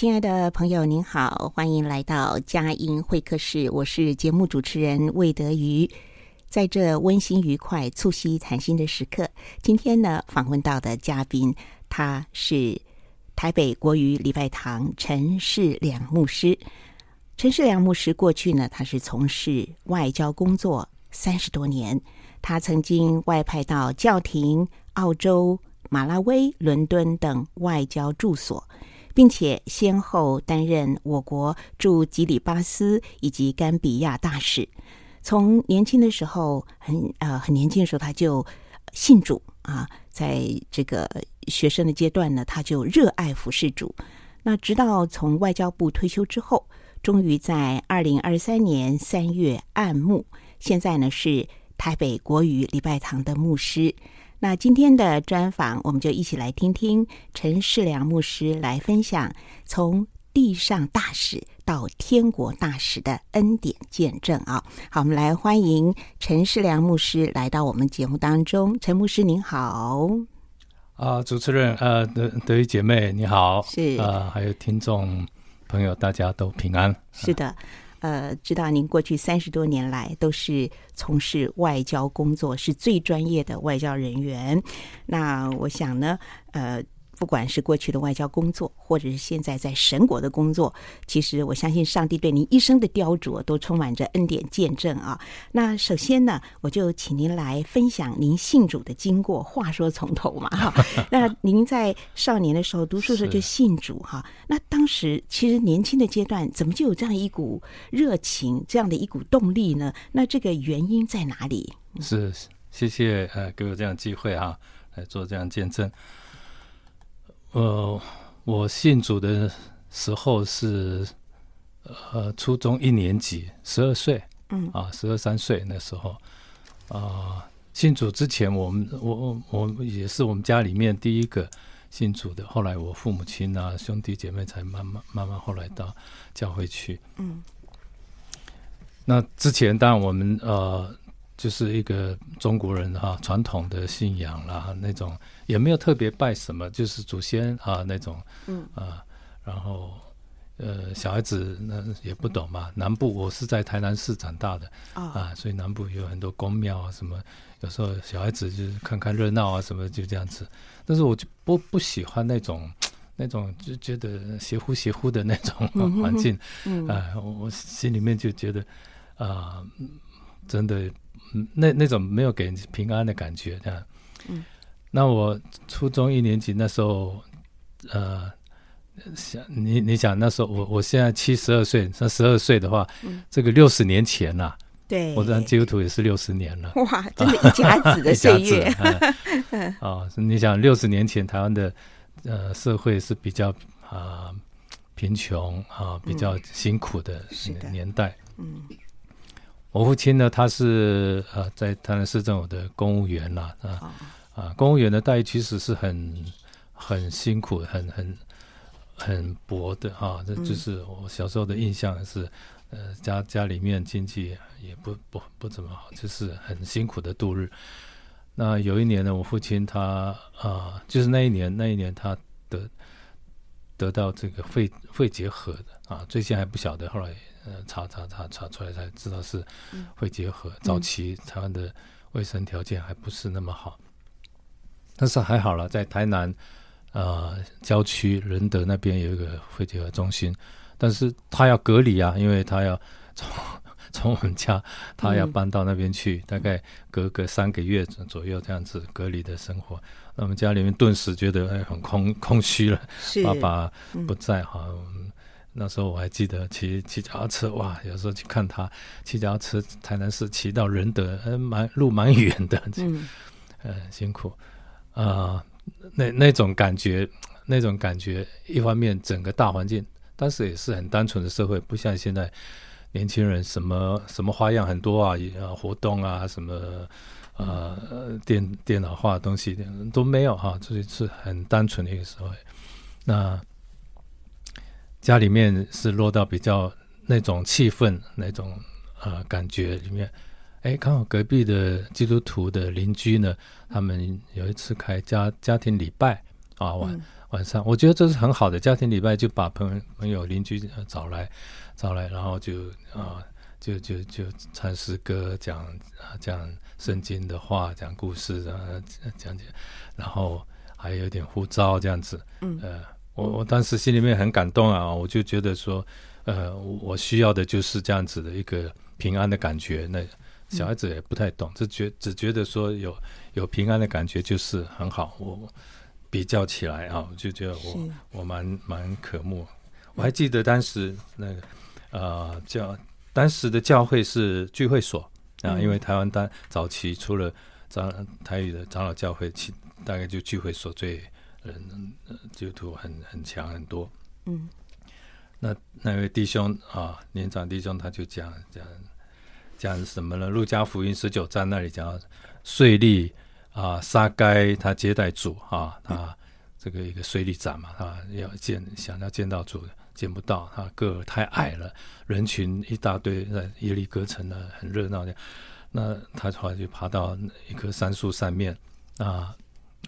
亲爱的朋友，您好，欢迎来到佳音会客室，我是节目主持人魏德瑜。在这温馨愉快、促膝谈心的时刻，今天呢，访问到的嘉宾，他是台北国语礼拜堂陈世良牧师。陈世良牧师过去呢，他是从事外交工作三十多年，他曾经外派到教廷、澳洲、马拉威、伦敦等外交住所，并且先后担任我国驻吉里巴斯以及甘比亚大使。从年轻的时候，很呃很年轻的时候，他就信主啊，在这个学生的阶段呢，他就热爱服侍主。那直到从外交部退休之后，终于在二零二三年三月按牧，现在呢是台北国语礼拜堂的牧师。那今天的专访，我们就一起来听听陈世良牧师来分享从地上大使到天国大使的恩典见证啊！好，我们来欢迎陈世良牧师来到我们节目当中。陈牧师您好，啊，主持人，呃，德德语姐妹你好，是啊，还有听众朋友，大家都平安。是的，呃，知道您过去三十多年来都是从事外交工作，是最专业的外交人员。那我想呢，呃。不管是过去的外交工作，或者是现在在神国的工作，其实我相信上帝对您一生的雕琢都充满着恩典见证啊。那首先呢，我就请您来分享您信主的经过。话说从头嘛，哈。那您在少年的时候读书的时候就信主哈。那当时其实年轻的阶段，怎么就有这样一股热情，这样的一股动力呢？那这个原因在哪里？是，谢谢呃，给我这样机会哈，来做这样见证。呃，我信主的时候是呃初中一年级，十二岁，嗯啊，十二三岁那时候啊、呃，信主之前，我们我我也是我们家里面第一个信主的。后来我父母亲啊，兄弟姐妹才慢慢慢慢后来到教会去。嗯，那之前当然我们呃。就是一个中国人哈、啊，传统的信仰啦，那种也没有特别拜什么，就是祖先啊那种，嗯啊，然后呃小孩子那也不懂嘛。南部我是在台南市长大的、哦、啊，所以南部有很多宫庙啊什么，有时候小孩子就是看看热闹啊什么就这样子。但是我就不不喜欢那种那种就觉得邪乎邪乎的那种 环境，啊，我心里面就觉得啊，真的。那那种没有给人平安的感觉，这样。嗯。那我初中一年级那时候，呃，想你你想那时候我我现在七十二岁，那十二岁的话，嗯、这个六十年前呐、啊，对，我当基督徒也是六十年了。哇，真的一甲子的岁月。啊、哦，你想六十年前台湾的呃社会是比较啊、呃、贫穷啊、呃、比较辛苦的年代。嗯。嗯我父亲呢，他是呃，在台南市政府的公务员啦，啊啊，公务员的待遇其实是很很辛苦、很很很薄的哈。这就是我小时候的印象是，呃，家家里面经济也不不不怎么好，就是很辛苦的度日。那有一年呢，我父亲他啊，就是那一年那一年他得得到这个肺肺结核的啊，最近还不晓得，后来呃查查查查出来才知道是肺结核。早期台湾的卫生条件还不是那么好，但是还好了，在台南呃郊区仁德那边有一个肺结核中心，但是他要隔离啊，因为他要从从我们家他要搬到那边去，大概隔个三个月左右这样子隔离的生活。那我们家里面顿时觉得哎很空空虚了，爸爸不在哈、嗯。那时候我还记得骑骑脚踏车哇，有时候去看他骑脚踏车，台南市骑到仁德，嗯，蛮路蛮远的，嗯，呃，辛苦啊、呃，那那种感觉，那种感觉，一方面整个大环境，当时也是很单纯的社会，不像现在年轻人什么什么花样很多啊，活动啊什么。呃，电电脑化的东西都没有哈，这是很单纯的一个社会。那家里面是落到比较那种气氛、那种呃感觉里面。哎，刚好隔壁的基督徒的邻居呢，他们有一次开家家庭礼拜啊，晚晚上，我觉得这是很好的家庭礼拜，就把朋友朋友邻居找来找来，然后就啊。就就就唱诗歌，讲啊讲圣经的话，讲故事啊讲解，然后还有点呼召这样子。嗯，呃，我我当时心里面很感动啊，我就觉得说，呃，我需要的就是这样子的一个平安的感觉。那小孩子也不太懂，只觉只觉得说有有平安的感觉就是很好。我比较起来啊，我就觉得我我蛮蛮渴慕。我还记得当时那个呃教。当时的教会是聚会所啊，因为台湾当早期除了长台语的长老教会，其大概就聚会所最人基督徒很很强很多。嗯，那那位弟兄啊，年长弟兄他就讲讲讲什么呢？路加福音十九章那里讲税吏啊，沙该他接待主啊，他这个一个税吏长嘛，他要见想要见到主。见不到他，个儿太矮了，人群一大堆在耶利哥城呢，很热闹的。那他后来就爬到一棵杉树上面啊，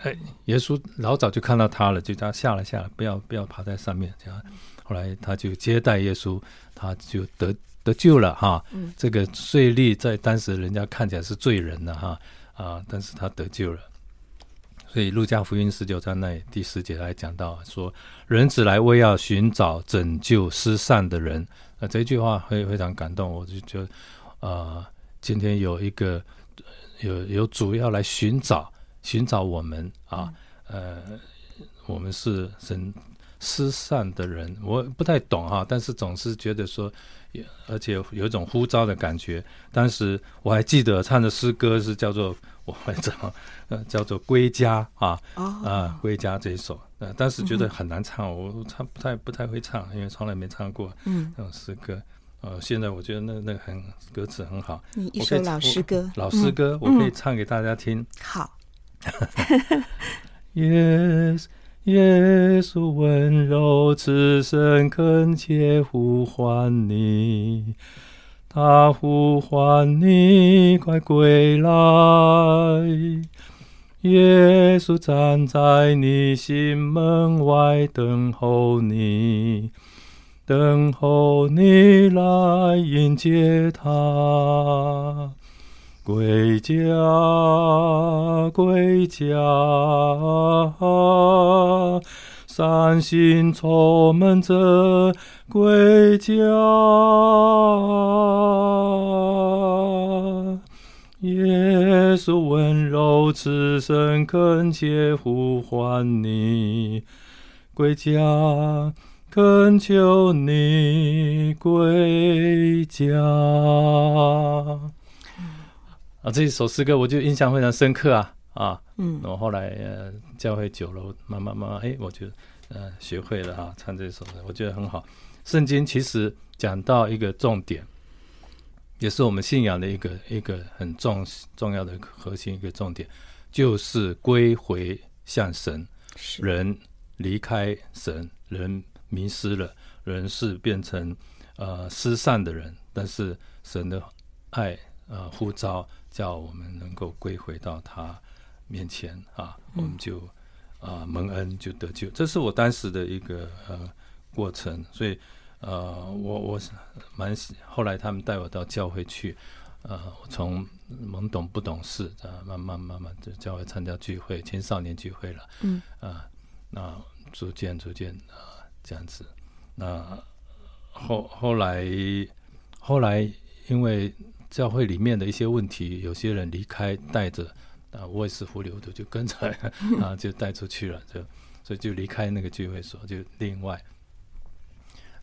哎，耶稣老早就看到他了，就叫他下来下来，不要不要爬在上面。这样，后来他就接待耶稣，他就得得救了哈。这个税吏在当时人家看起来是罪人了哈啊，但是他得救了。所以，《路加福音》十九章那第十节来讲到说：“人子来为要寻找拯救失散的人。”那这句话会非常感动，我就觉得，呃，今天有一个有有主要来寻找寻找我们啊，呃，我们是神失散的人，我不太懂哈，但是总是觉得说，而且有一种呼召的感觉。当时我还记得唱的诗歌是叫做。我会唱，呃，叫做《归家》啊，啊，《归家》这一首，呃，当时觉得很难唱，我唱不太不太会唱，因为从来没唱过嗯那种诗歌，呃，现在我觉得那那个很歌词很好，一首老诗歌，老诗歌，我可以唱给大家听。好，耶耶稣温柔慈生恳切呼唤你。他呼唤你，快归来！耶稣站在你心门外等候你，等候你来迎接他。归家，归家，伤心愁闷着。归家，耶稣温柔慈声恳切呼唤你，归家，恳求你归家。啊，这一首诗歌我就印象非常深刻啊啊，嗯，我后后来呃教会久了，慢慢慢慢，哎，我就呃学会了啊，唱这首歌，我觉得很好。圣经其实讲到一个重点，也是我们信仰的一个一个很重重要的核心一个重点，就是归回向神。人离开神，人迷失了，人是变成呃失散的人。但是神的爱呃呼召，叫我们能够归回到他面前啊，我们就啊蒙恩就得救。这是我当时的一个呃过程，所以呃我我蛮喜。后来他们带我到教会去，呃，我从懵懂不懂事啊，慢慢慢慢就教会参加聚会，青少年聚会了，嗯啊，那逐渐逐渐啊这样子，那后后来后来因为。教会里面的一些问题，有些人离开，带着啊，我也是糊里糊涂就跟着啊，就带出去了，就所以就离开那个聚会所，就另外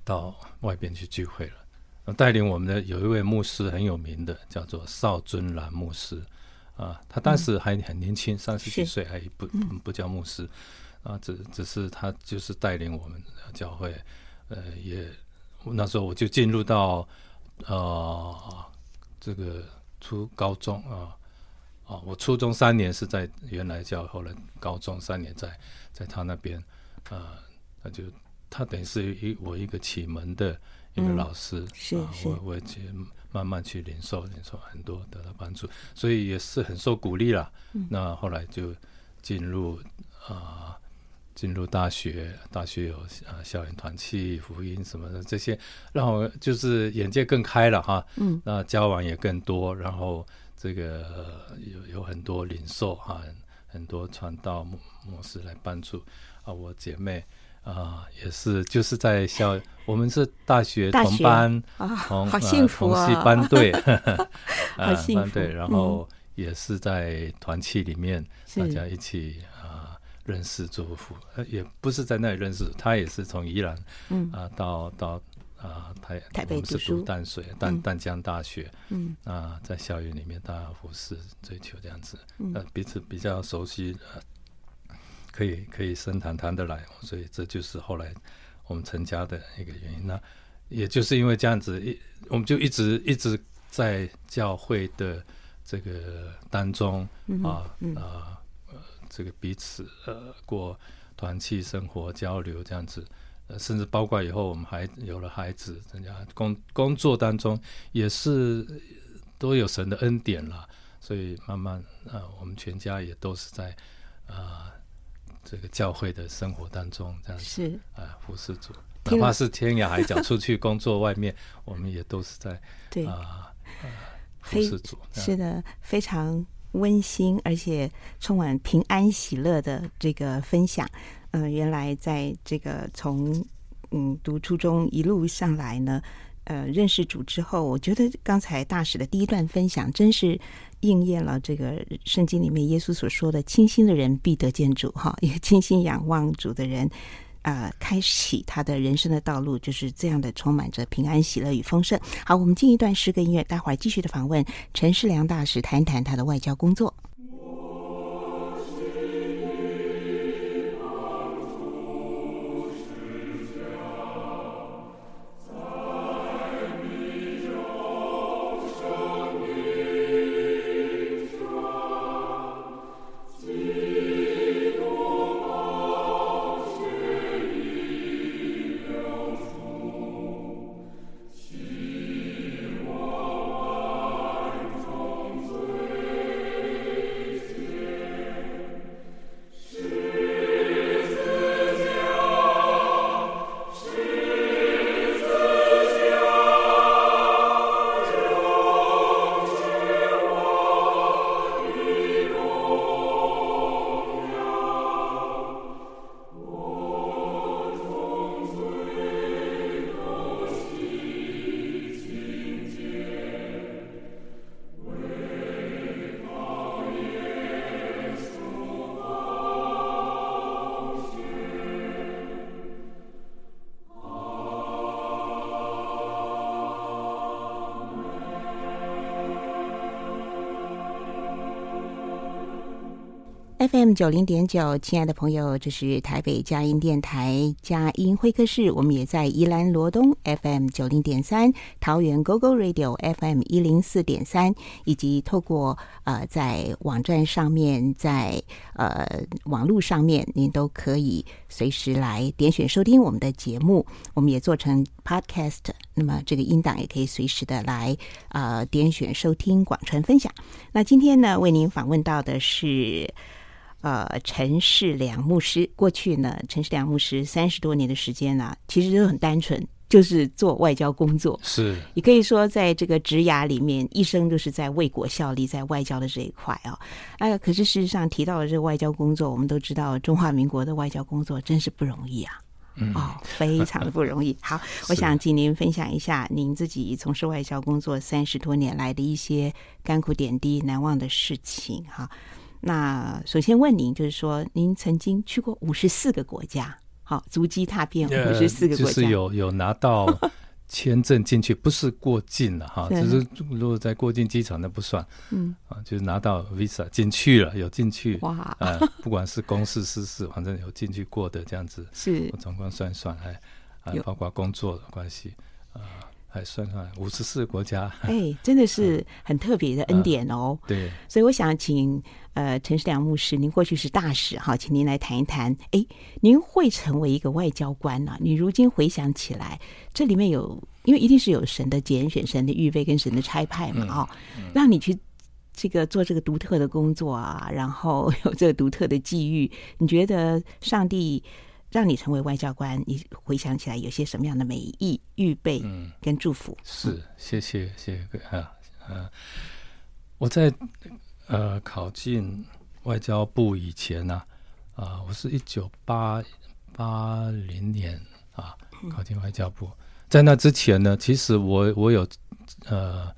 到外边去聚会了。带领我们的有一位牧师很有名的，叫做邵尊兰牧师啊，他当时还很年轻，三十几岁，还不不叫牧师啊，只只是他就是带领我们教会，呃，也那时候我就进入到呃。这个初高中啊，啊，我初中三年是在原来教，后来高中三年在在他那边，啊，他就他等于是一我一个启蒙的一个老师，嗯、是我我去慢慢去领受领受很多得到帮助，所以也是很受鼓励了。嗯、那后来就进入啊。进入大学，大学有啊校园团契、福音什么的这些，让我就是眼界更开了哈。嗯，那交往也更多，然后这个有有很多领受哈，很多传道模模式来帮助啊。我姐妹啊也是，就是在校，我们是大学同班，同好幸福啊，同系班队，好幸福。班队，然后也是在团契里面，大家一起。认识祝福，呃，也不是在那里认识，他也是从宜兰，嗯。啊，到到啊台台北读书，是读淡水淡淡江大学，嗯。啊，在校园里面大家服侍追求这样子，呃，彼此比较熟悉，呃，可以可以深谈谈得来，所以这就是后来我们成家的一个原因。那也就是因为这样子，一我们就一直一直在教会的这个当中啊啊。这个彼此呃过团契生活交流这样子，呃甚至包括以后我们还有了孩子，人家工工作当中也是都有神的恩典了，所以慢慢呃我们全家也都是在啊、呃、这个教会的生活当中这样子是。啊、呃、服侍主，哪怕是天涯海角出去工作，外面我们也都是在对。啊、呃、服侍主，是的，非常。温馨而且充满平安喜乐的这个分享，嗯、呃，原来在这个从嗯读初中一路上来呢，呃，认识主之后，我觉得刚才大使的第一段分享，真是应验了这个圣经里面耶稣所说的：“清心的人必得见主。”哈，一个清心仰望主的人。呃，开启他的人生的道路，就是这样的，充满着平安、喜乐与丰盛。好，我们进一段诗歌音乐，待会儿继续的访问陈世良大使，谈谈他的外交工作。FM 九零点九，亲爱的朋友，这是台北佳音电台佳音会客室。我们也在宜兰罗东 FM 九零点三，桃园 GoGo Radio FM 一零四点三，以及透过呃在网站上面，在呃网络上面，您都可以随时来点选收听我们的节目。我们也做成 Podcast，那么这个音档也可以随时的来呃点选收听、广传分享。那今天呢，为您访问到的是。呃陈世良牧师。过去呢，陈世良牧师三十多年的时间呢、啊，其实都很单纯，就是做外交工作。是，你可以说在这个职涯里面，一生都是在为国效力，在外交的这一块啊。呃，可是事实上提到了这个外交工作，我们都知道中华民国的外交工作真是不容易啊。哦，非常的不容易。好，我想请您分享一下您自己从事外交工作三十多年来的一些甘苦点滴、难忘的事情。哈，那首先问您，就是说您曾经去过五十四个国家，好，足迹踏遍五十四个国家，就是有有拿到。签证进去不是过境了哈，只是如果在过境机场那不算，嗯啊，就是拿到 visa 进去了，有进去哇，啊、呃，不管是公事私事，反正有进去过的这样子，是，我总共算一算，哎，啊，包括工作的关系，啊、呃。还算算五十四个国家，哎，真的是 很特别的恩典哦。嗯、对，所以我想请呃陈世良牧师，您过去是大使哈，请您来谈一谈。哎，您会成为一个外交官呢、啊？你如今回想起来，这里面有，因为一定是有神的拣选、神的预备跟神的差派嘛，哦、嗯，嗯、让你去这个做这个独特的工作啊，然后 有这个独特的际遇，你觉得上帝？让你成为外交官，你回想起来有些什么样的美意、预备跟祝福？嗯、是，谢谢，谢谢啊啊！我在呃考进外交部以前呢，啊，啊，我是一九八八零年啊考进外交部，嗯、在那之前呢，其实我我有呃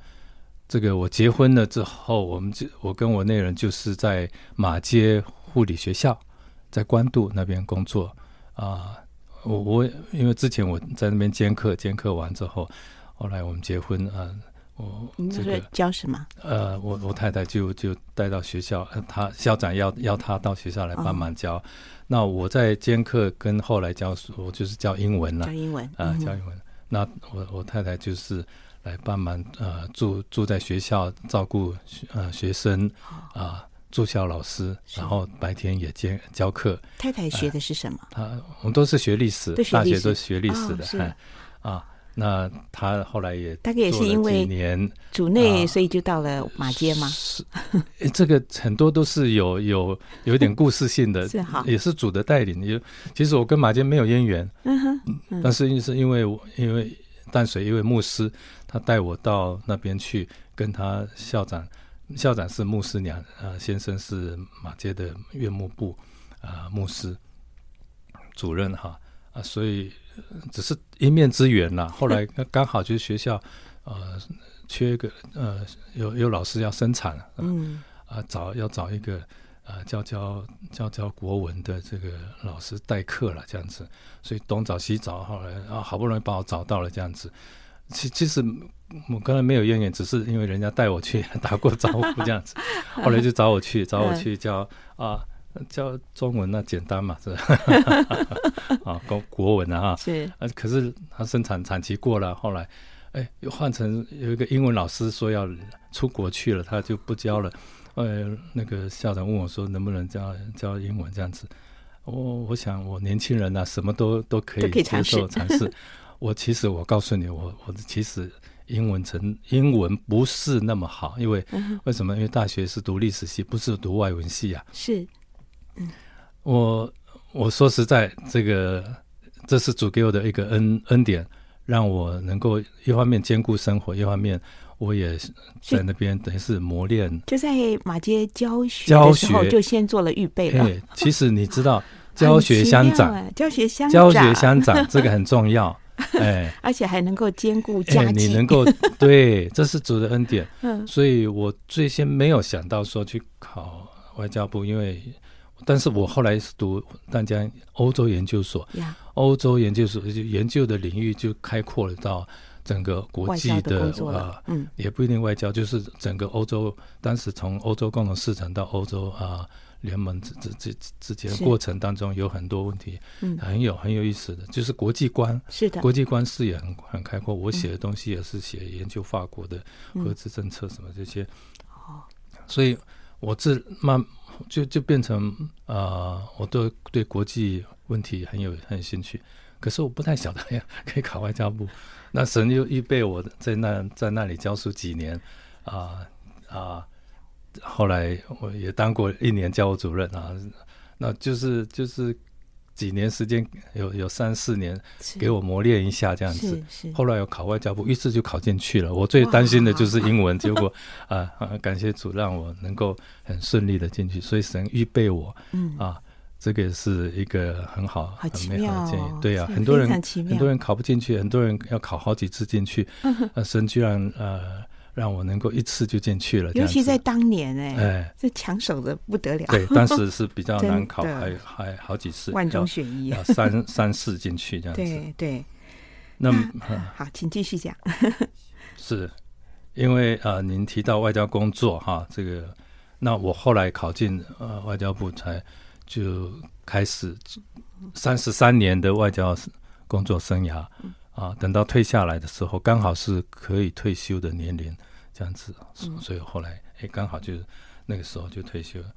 这个我结婚了之后，我们就我跟我内人就是在马街护理学校，在官渡那边工作。啊，我我因为之前我在那边兼课，兼课完之后，后来我们结婚啊，我这个教什么？呃，我我太太就就带到学校，他校长要要他到学校来帮忙教。哦、那我在兼课跟后来教书，我就是教英文了，教英文啊，教英文。嗯、那我我太太就是来帮忙呃住住在学校照顾呃学生啊。呃住校老师，然后白天也兼教课。太太学的是什么？他我们都是学历史，大学都学历史的。是啊，那他后来也大概也是因为年主内，所以就到了马街吗？是，这个很多都是有有有点故事性的，也是主的带领。就其实我跟马街没有渊源，嗯哼，但是是因为因为淡水一位牧师，他带我到那边去跟他校长。校长是牧师娘，呃，先生是马街的院牧部，啊、呃，牧师主任哈，啊，所以只是一面之缘啦。后来 刚好就是学校，呃，缺一个，呃，有有老师要生产，嗯，啊，找要找一个，呃，教教教教国文的这个老师代课了，这样子，所以东找西找，后来啊，好不容易把我找到了，这样子。其其实我刚才没有怨言，只是因为人家带我去 打过招呼这样子，后来就找我去找我去教啊教中文那简单嘛是 啊国国文啊哈是啊可是他生产产期过了，后来哎又换成有一个英文老师说要出国去了，他就不教了。呃那个校长问我说能不能教教英文这样子，我我想我年轻人呐、啊，什么都都可以接受尝试。我其实我告诉你，我我其实英文成英文不是那么好，因为为什么？因为大学是读历史系，不是读外文系啊。是，嗯，我我说实在，这个这是主给我的一个恩恩典，让我能够一方面兼顾生活，一方面我也在那边等于是磨练。就在马街教学的时候，就先做了预备了。哎，其实你知道，教学相长，教学相教学相长，这个很重要。哎，而且还能够兼顾家庭，哎，你能够 对，这是主的恩典。嗯，所以我最先没有想到说去考外交部，因为，但是我后来是读淡江欧洲研究所，欧洲研究所就研究的领域就开阔了到整个国际的啊，嗯，也不一定外交，就是整个欧洲，当时从欧洲共同市场到欧洲啊。联盟之之之之间过程当中有很多问题，嗯，很有很有意思的，就是国际观，是的，国际观视野很很开阔。我写的东西也是写研究法国的核子政策什么这些，哦，所以我自慢就就变成啊、呃，我对对国际问题很有很有兴趣。可是我不太晓得呀，可以考外交部。那神又预备我在那在那里教书几年，啊、呃、啊。呃后来我也当过一年教务主任啊，那就是就是。几年时间有有三四年，给我磨练一下这样子。后来有考外交部，一次就考进去了。我最担心的就是英文，结果啊啊，感谢主让我能够很顺利的进去，所以神预备我。嗯啊，这个是一个很好很美好的建议。对呀，很多人很多人考不进去，很多人要考好几次进去。神居然呃。让我能够一次就进去了，尤其在当年哎、欸，哎，这抢手的不得了。对，当时是比较难考，还还好几次，万中选一，三三四进去这样子。对对。那么好，请继续讲。是因为啊、呃，您提到外交工作哈，这个，那我后来考进呃外交部，才就开始三十三年的外交工作生涯。啊，等到退下来的时候，刚好是可以退休的年龄，这样子，所以后来哎，刚好就那个时候就退休了。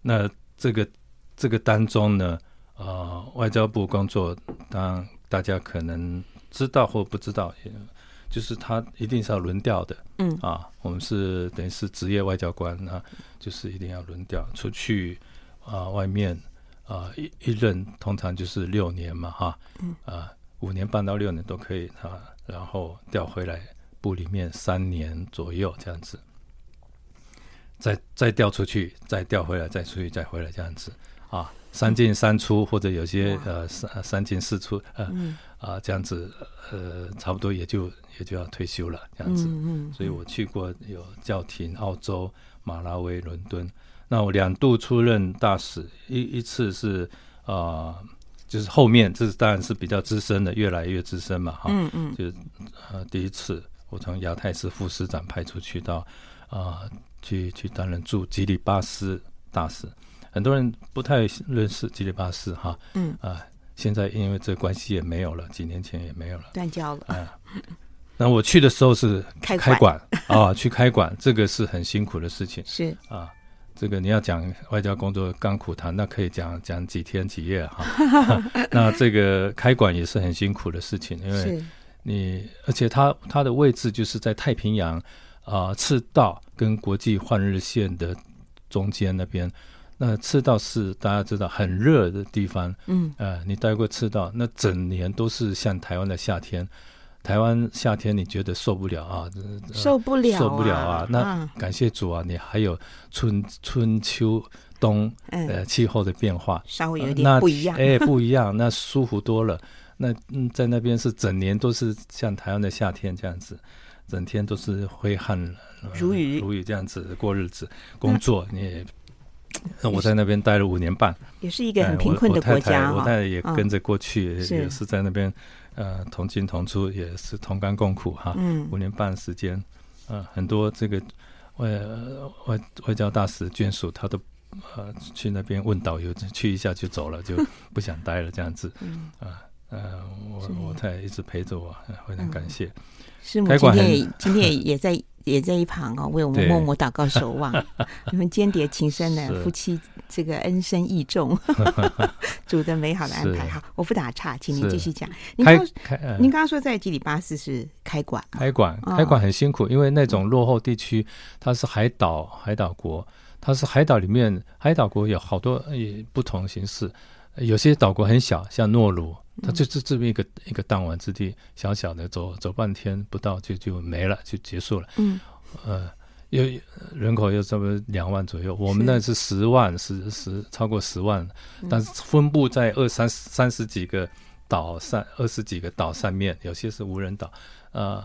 那这个这个当中呢，呃，外交部工作，当大家可能知道或不知道，就是他一定是要轮调的，嗯啊，我们是等于是职业外交官，啊就是一定要轮调出去啊，外面啊一一任通常就是六年嘛，哈，嗯啊。五年半到六年都可以啊，然后调回来部里面三年左右这样子，再再调出去，再调回来，再出去，再回来这样子。啊，三进三出或者有些呃三三进四出呃、嗯、啊这样子呃差不多也就也就要退休了这样子，嗯嗯，所以我去过有教廷、澳洲、马拉维、伦敦，那我两度出任大使，一一次是啊。呃就是后面，这是当然是比较资深的，越来越资深嘛，哈，嗯嗯，就呃第一次我从亚太司副司长派出去到啊、呃，去去担任驻吉里巴斯大使，很多人不太认识吉里巴斯哈，嗯。啊、呃，现在因为这关系也没有了，几年前也没有了，断交了，啊、呃，那我去的时候是开馆啊，去开馆，这个是很辛苦的事情，是。啊。这个你要讲外交工作甘苦谈，那可以讲讲几天几夜哈。那这个开馆也是很辛苦的事情，因为你而且它它的位置就是在太平洋啊、呃、赤道跟国际换日线的中间那边。那赤道是大家知道很热的地方，嗯，呃，你待过赤道，那整年都是像台湾的夏天。台湾夏天你觉得受不了啊？受不了，受不了啊！那感谢主啊，你还有春春秋冬呃气候的变化，稍微有点不一样。哎，不一样，那舒服多了。那嗯，在那边是整年都是像台湾的夏天这样子，整天都是挥汗如雨如雨这样子过日子。工作你也，那我在那边待了五年半，也是一个很贫困的国家。我太太也跟着过去，也是在那边。呃，同进同出也是同甘共苦哈。嗯，五年半时间，呃，很多这个外外外交大使眷属，他都呃去那边问导游，去一下就走了，就 不想待了这样子。嗯，啊，呃，我我太太一直陪着我，非常感谢。师母今天今天也在。也在一旁哦，为我们默默祷告守望。你们间谍情深的夫妻，这个恩深义重，主的美好的安排。好，我不打岔，请您继续讲。您刚您刚刚说在基里巴斯是开馆，开馆开馆很辛苦，因为那种落后地区，它是海岛海岛国，它是海岛里面海岛国有好多也不同形式，有些岛国很小，像诺鲁。它就是这么一个一个弹丸之地，小小的，走走半天不到就就没了，就结束了。嗯，呃，有人口有这么两万左右，我们那是十万，十十超过十万，但是分布在二三三十几个岛上，二十几个岛上面，有些是无人岛。呃，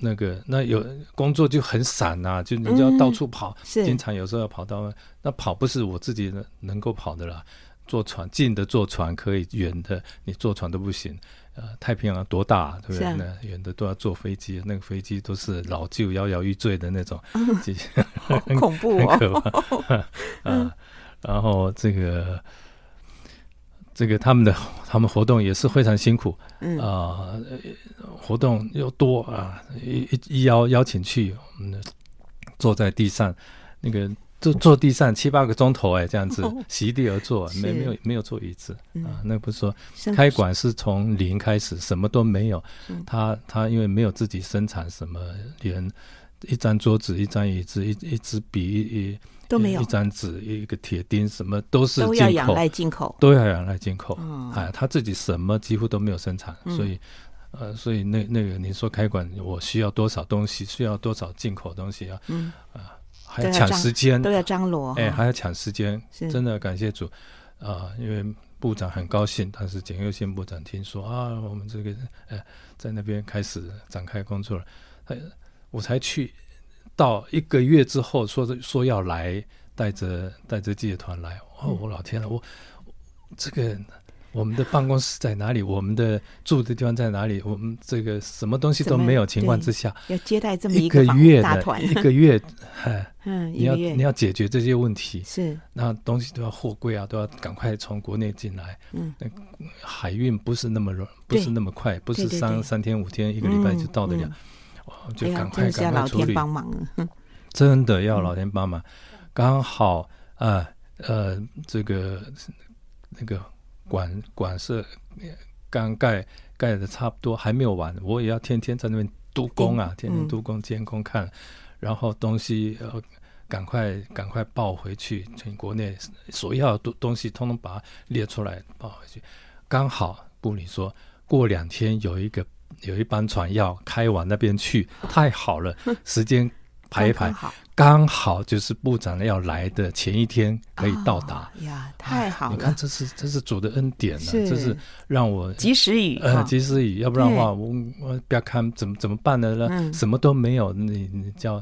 那个那有工作就很散呐、啊，就你就要到处跑，嗯、经常有时候要跑到那跑不是我自己能能够跑的了。坐船近的坐船可以，远的你坐船都不行。呃，太平洋多大，对不对？远的都要坐飞机，那个飞机都是老旧、摇摇欲坠的那种，嗯、好恐怖哦，很可怕。啊、呃，然后这个这个他们的他们活动也是非常辛苦，嗯啊、呃，活动又多啊，一一邀邀请去，嗯，坐在地上那个。坐坐地上七八个钟头哎，这样子席地而坐，没没有没有坐椅子啊。那不是说开馆是从零开始，什么都没有。他他因为没有自己生产什么，连一张桌子、一张椅子、一一支笔、一都没有，一张纸、一个铁钉，什么都是都要仰赖进口，都要仰赖进口。嗯，哎，他自己什么几乎都没有生产，嗯、所以呃，所以那那个你说开馆，我需要多少东西？需要多少进口东西啊？嗯啊，还要抢时间，都要张罗，哎，还要抢时间，真的感谢主啊、呃！因为部长很高兴，但是简又宪部长听说啊，我们这个呃，在那边开始展开工作了，呃，我才去到一个月之后，说说要来，带着带着记者团来，哦，我老天呐，我这个。我们的办公室在哪里？我们的住的地方在哪里？我们这个什么东西都没有情况之下，要接待这么一个月的一个月，嗯，你要你要解决这些问题，是那东西都要货柜啊，都要赶快从国内进来。嗯，那海运不是那么容，不是那么快，不是三三天五天一个礼拜就到得了，就赶快赶快处理。帮忙，真的要老天帮忙。刚好啊，呃，这个那个。馆馆舍刚盖盖的差不多，还没有完，我也要天天在那边督工啊，天天督工监工看，然后东西呃赶快赶快报回去，从国内所要的东西通通把它列出来报回去。刚好部里说过两天有一个有一班船要开往那边去，太好了，时间。排一排，刚好就是部长要来的前一天可以到达。哦、呀，太好了！你看，这是这是主的恩典呢、啊，这是让我及时雨，呃，及时雨，要不然的话，我我不要看怎么怎么办呢？那、嗯、什么都没有，你你叫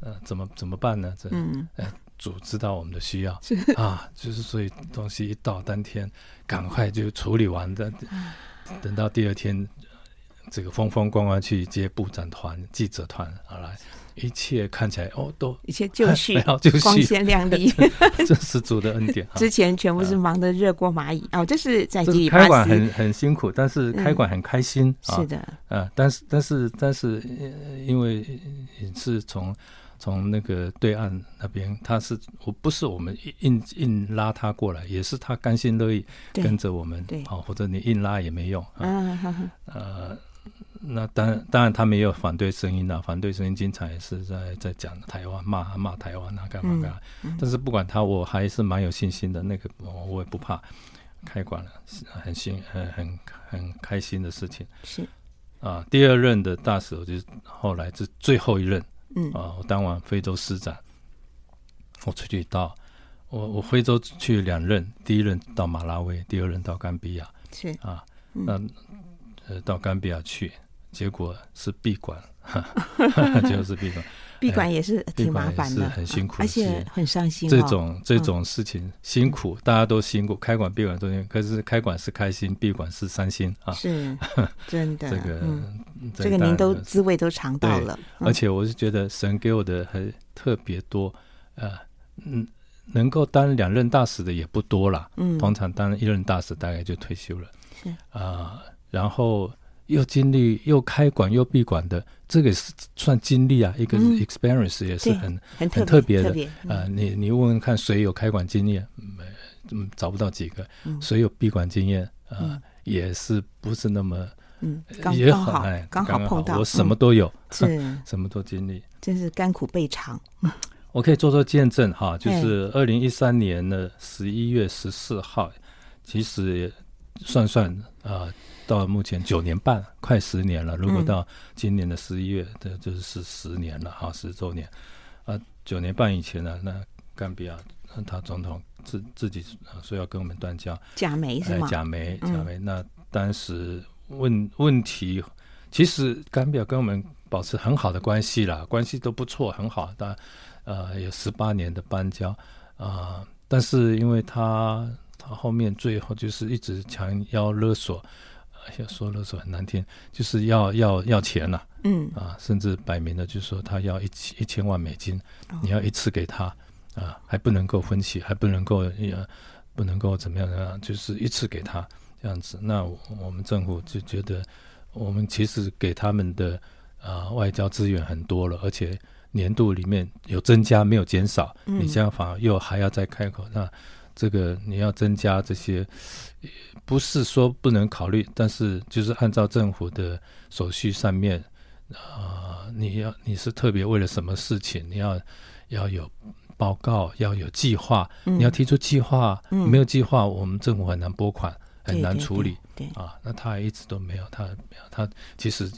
呃怎么怎么办呢？这嗯，呃，主知道我们的需要是啊，就是所以东西一到当天，赶快就处理完的，等到第二天，这个风风光光去接部长团、记者团而来。一切看起来哦，都一切就绪，光鲜亮丽，这是主的恩典。之前全部是忙得热锅蚂蚁哦，这是在开馆很很辛苦，但是开馆很开心。是的，啊，但是但是但是，因为是从从那个对岸那边，他是我不是我们硬硬拉他过来，也是他甘心乐意跟着我们。对，好，或者你硬拉也没用嗯。呃。那当然，当然，他们也有反对声音啊，反对声音经常也是在在讲台湾，骂骂台湾啊，干嘛干嘛。嗯嗯、但是不管他，我还是蛮有信心的。那个我我也不怕，开馆了，很新，很很很开心的事情。是啊，第二任的大使，我就后来是最后一任。嗯啊，我当完非洲使长，我出去到我我非洲去两任，第一任到马拉维，第二任到甘比亚。是啊，那呃到甘比亚去。结果是闭馆，就是闭馆。闭馆也是挺麻烦的，很辛苦，而且很伤心。这种这种事情辛苦，大家都辛苦。开馆闭馆中间，可是开馆是开心，闭馆是伤心啊。是真的，这个这个您都滋味都尝到了。而且我是觉得神给我的还特别多，呃，嗯，能够当两任大使的也不多了。嗯，通常当一任大使大概就退休了。是啊，然后。又经历又开馆又闭馆的，这个是算经历啊，一个是 experience 也是很很特别的啊。你你问问看，谁有开馆经验？没，嗯，找不到几个。谁有闭馆经验啊？也是不是那么嗯，也刚好刚好碰到，我什么都有，是 什么都经历，真是甘苦备尝。我可以做做见证哈，就是二零一三年的十一月十四号，其实算算啊。到目前九年半，快十年了。如果到今年的十一月，这、嗯、就是十年了哈，十周年。啊，九年半以前呢，那甘比亚他总统自自己说要跟我们断交，假媒是吗？假媒，假媒。那当时问问题，其实甘比亚跟我们保持很好的关系啦，关系都不错，很好。但呃，有十八年的邦交啊，但是因为他他后面最后就是一直强要勒索。要说的时候很难听，就是要要要钱呐、啊，嗯啊，甚至摆明了就是说他要一一千万美金，哦、你要一次给他啊，还不能够分期，还不能够呃，不能够怎么样呢？就是一次给他这样子。那我们政府就觉得，我们其实给他们的啊外交资源很多了，而且年度里面有增加没有减少，嗯、你这样反而又还要再开口那。这个你要增加这些，不是说不能考虑，但是就是按照政府的手续上面，啊、呃，你要你是特别为了什么事情，你要要有报告，要有计划，嗯、你要提出计划，嗯、没有计划，我们政府很难拨款，很难处理。对，对，对，对啊，那他一直都没有，他没有，他其实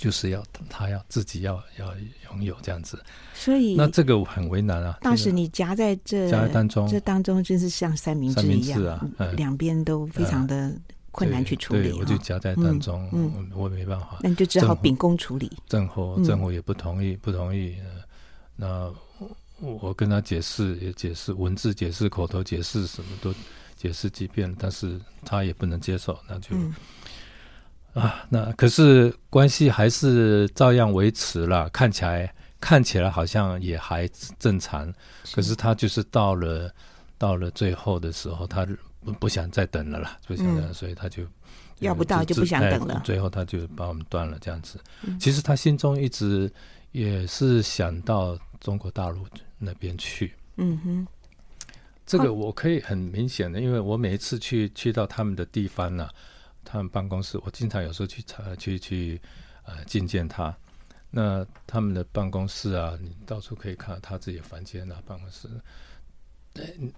就是要他要自己要要拥有这样子。所以那这个很为难啊。当时你夹在这夹在当中，这当中就是像三明治一样啊，嗯、两边都非常的。困难去处理，对，我就夹在当中，嗯，我没办法。那你就只好秉公处理。政府政府也不同意，不同意。那我跟他解释，也解释文字解释、口头解释，什么都解释几遍，但是他也不能接受，那就啊，那可是关系还是照样维持了，看起来看起来好像也还正常，可是他就是到了到了最后的时候，他。不不想再等了啦，不想等，所以他就要不到就不想等了。最后他就把我们断了，这样子。其实他心中一直也是想到中国大陆那边去。嗯哼，这个我可以很明显的，因为我每一次去去到他们的地方呢，他们办公室，我经常有时候去查去去呃觐见他。那他们的办公室啊，你到处可以看到他自己的房间啊，办公室。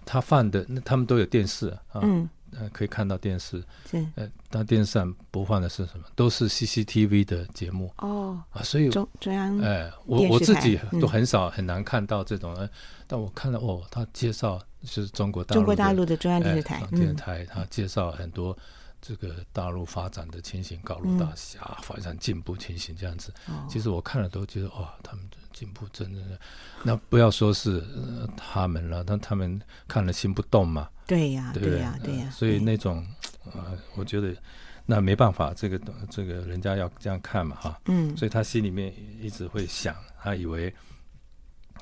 他放的那他们都有电视啊，嗯，呃，可以看到电视，是，呃，他电视上播放的是什么？都是 CCTV 的节目。哦。啊，所以中中央哎，我我自己都很少很难看到这种，但我看到哦，他介绍就是中国大陆中国大陆的中央电视台电视台，他介绍很多这个大陆发展的情形，高楼大厦发展进步情形这样子，其实我看了都觉得哇，他们。进步真的，那不要说是、呃、他们了，但他们看了心不动嘛。对呀，对呀，对呀。所以那种啊、呃，我觉得那没办法，这个这个人家要这样看嘛，哈。嗯。所以他心里面一直会想，他以为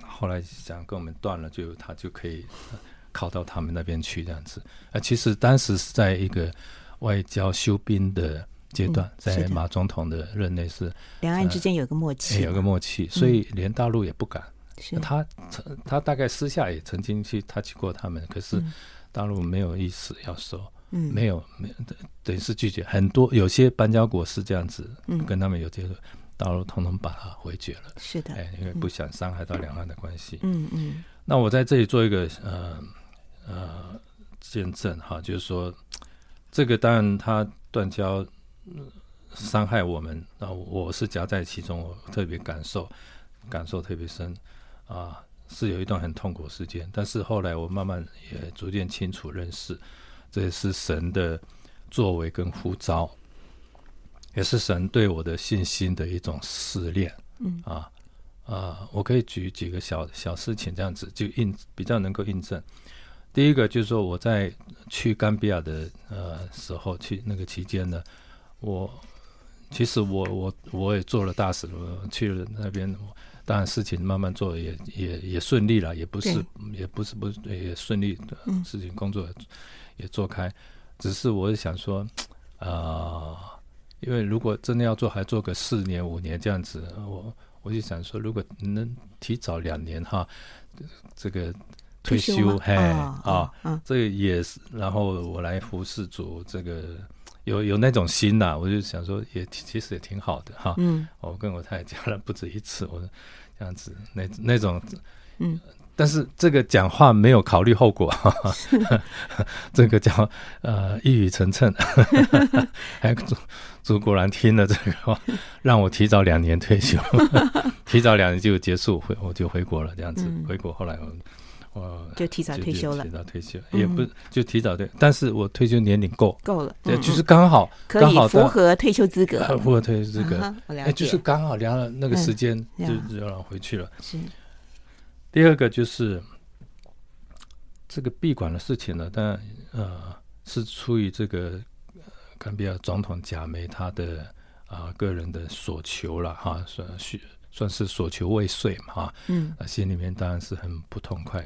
后来想跟我们断了，就他就可以靠到他们那边去这样子。啊，其实当时是在一个外交休兵的。阶段在马总统的任内是两岸之间有个默契，有个默契，所以连大陆也不敢。他他大概私下也曾经去他去过他们，可是大陆没有意思要收，没有没有等于是拒绝。很多有些邦交国是这样子，跟他们有接触，大陆统统把它回绝了。是的，哎，因为不想伤害到两岸的关系。嗯嗯。那我在这里做一个呃呃见证哈，就是说这个当然他断交。伤害我们，那我是夹在其中，我特别感受，感受特别深，啊，是有一段很痛苦时间。但是后来我慢慢也逐渐清楚认识，这也是神的作为跟呼召，也是神对我的信心的一种试炼。嗯啊啊，我可以举几个小小事情，这样子就印比较能够印证。第一个就是说我在去甘比亚的呃时候，去那个期间呢。我其实我我我也做了大使，我去了那边，当然事情慢慢做也也也顺利了，也不是也不是不也顺利的事情，工作也做开，嗯、只是我是想说，啊、呃，因为如果真的要做，还做个四年五年这样子，我我就想说，如果能提早两年哈，这个退休，嘿啊，这个也是，然后我来服侍主这个。有有那种心呐、啊，我就想说也，其实也挺好的哈。嗯，我跟我太太讲了不止一次，我说这样子那那种，嗯，但是这个讲话没有考虑后果，哈哈是这个叫呃一语成谶。还主主果然听了这个话，让我提早两年退休，提早两年就结束回我就回国了，这样子、嗯、回国后来我。我就提早退休了，提早退休也不就提早退，但是我退休年龄够够了，对，就是刚好可以符合退休资格，符合退休资格，哎，就是刚好聊了那个时间就就让回去了。是。第二个就是这个闭馆的事情呢，但呃是出于这个甘比亚总统贾梅他的啊个人的所求了哈，算是算是所求未遂嘛哈，嗯，心里面当然是很不痛快。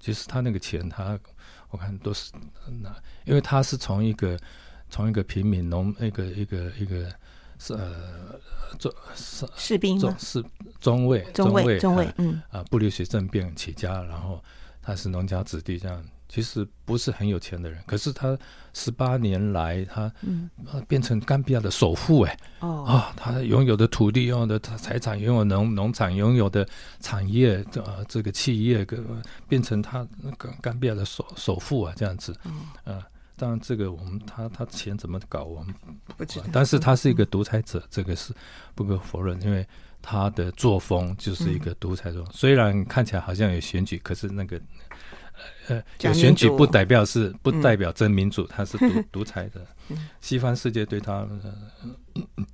其实他那个钱，他我看都是拿，因为他是从一个从一个平民农那个一个一个是呃中士士兵中士中尉中尉中尉嗯。啊不流血政变起家，然后他是农家子弟这样其实不是很有钱的人，可是他十八年来，他嗯，变成甘比亚的首富哎，哦。啊，他拥有的土地、拥有的财产、拥有农农场、拥有的产业，呃，这个企业，个变成他甘甘比亚的首首富啊，这样子，嗯、呃，当然这个我们他他钱怎么搞，我们不知道，但是他是一个独裁者，这个是不可否认，因为他的作风就是一个独裁者，虽然看起来好像有选举，可是那个。呃，有选举不代表是不代表真民主，他、嗯、是独独裁的。西方世界对他、呃、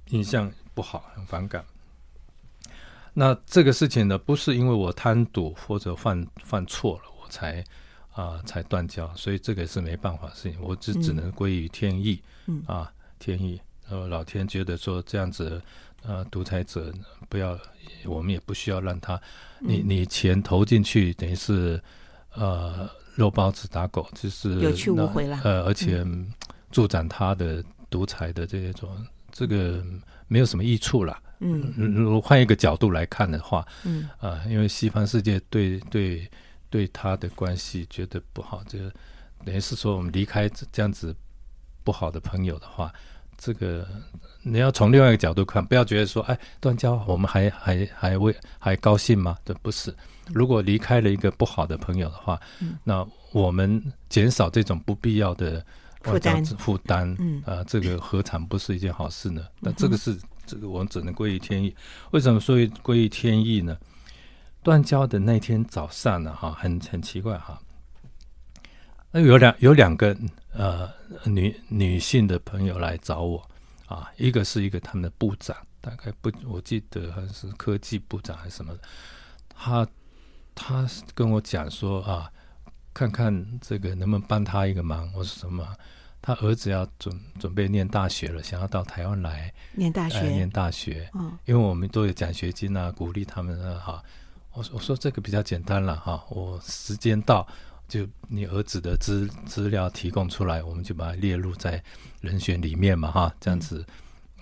印象不好，很反感。那这个事情呢，不是因为我贪赌或者犯犯错了，我才啊、呃、才断交，所以这个是没办法的事情，我只只能归于天意、嗯、啊，天意。然后老天觉得说这样子，呃，独裁者不要，我们也不需要让他，你你钱投进去，等于是。呃，肉包子打狗就是有去无回了。呃，而且助长他的独裁的这种，嗯、这个没有什么益处了。嗯，如果换一个角度来看的话，嗯啊、呃，因为西方世界对对对他的关系觉得不好，就等于是说我们离开这样子不好的朋友的话，这个你要从另外一个角度看，不要觉得说，哎，断交我们还还还为还高兴吗？这不是。如果离开了一个不好的朋友的话，嗯、那我们减少这种不必要的负担负担，嗯啊、呃，这个何尝不是一件好事呢？那、嗯、这个是这个我们只能归于天意。为什么说归于天意呢？断交的那天早上呢，哈，很很奇怪哈，那有两有两个呃女女性的朋友来找我啊，一个是一个他们的部长，大概不我记得好像是科技部长还是什么的，他。他跟我讲说啊，看看这个能不能帮他一个忙。我说什么？他儿子要准准备念大学了，想要到台湾来念大学。念大学，嗯，因为我们都有奖学金啊，鼓励他们啊。哈，我我说这个比较简单了哈。我时间到，就你儿子的资资料提供出来，我们就把它列入在人选里面嘛哈。这样子，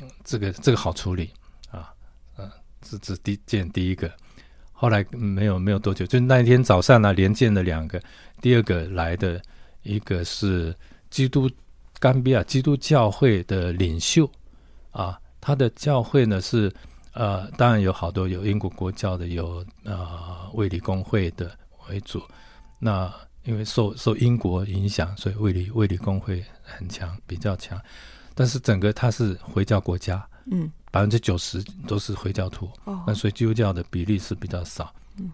嗯、这个这个好处理啊。嗯，这这第见第一个。后来没有没有多久，就那一天早上呢、啊，连见了两个。第二个来的一个是基督甘比亚基督教会的领袖啊，他的教会呢是呃，当然有好多有英国国教的，有呃卫理公会的为主。那因为受受英国影响，所以卫理卫理公会很强，比较强。但是整个它是回教国家，嗯。百分之九十都是回教徒，哦、那所以基督教的比例是比较少。嗯，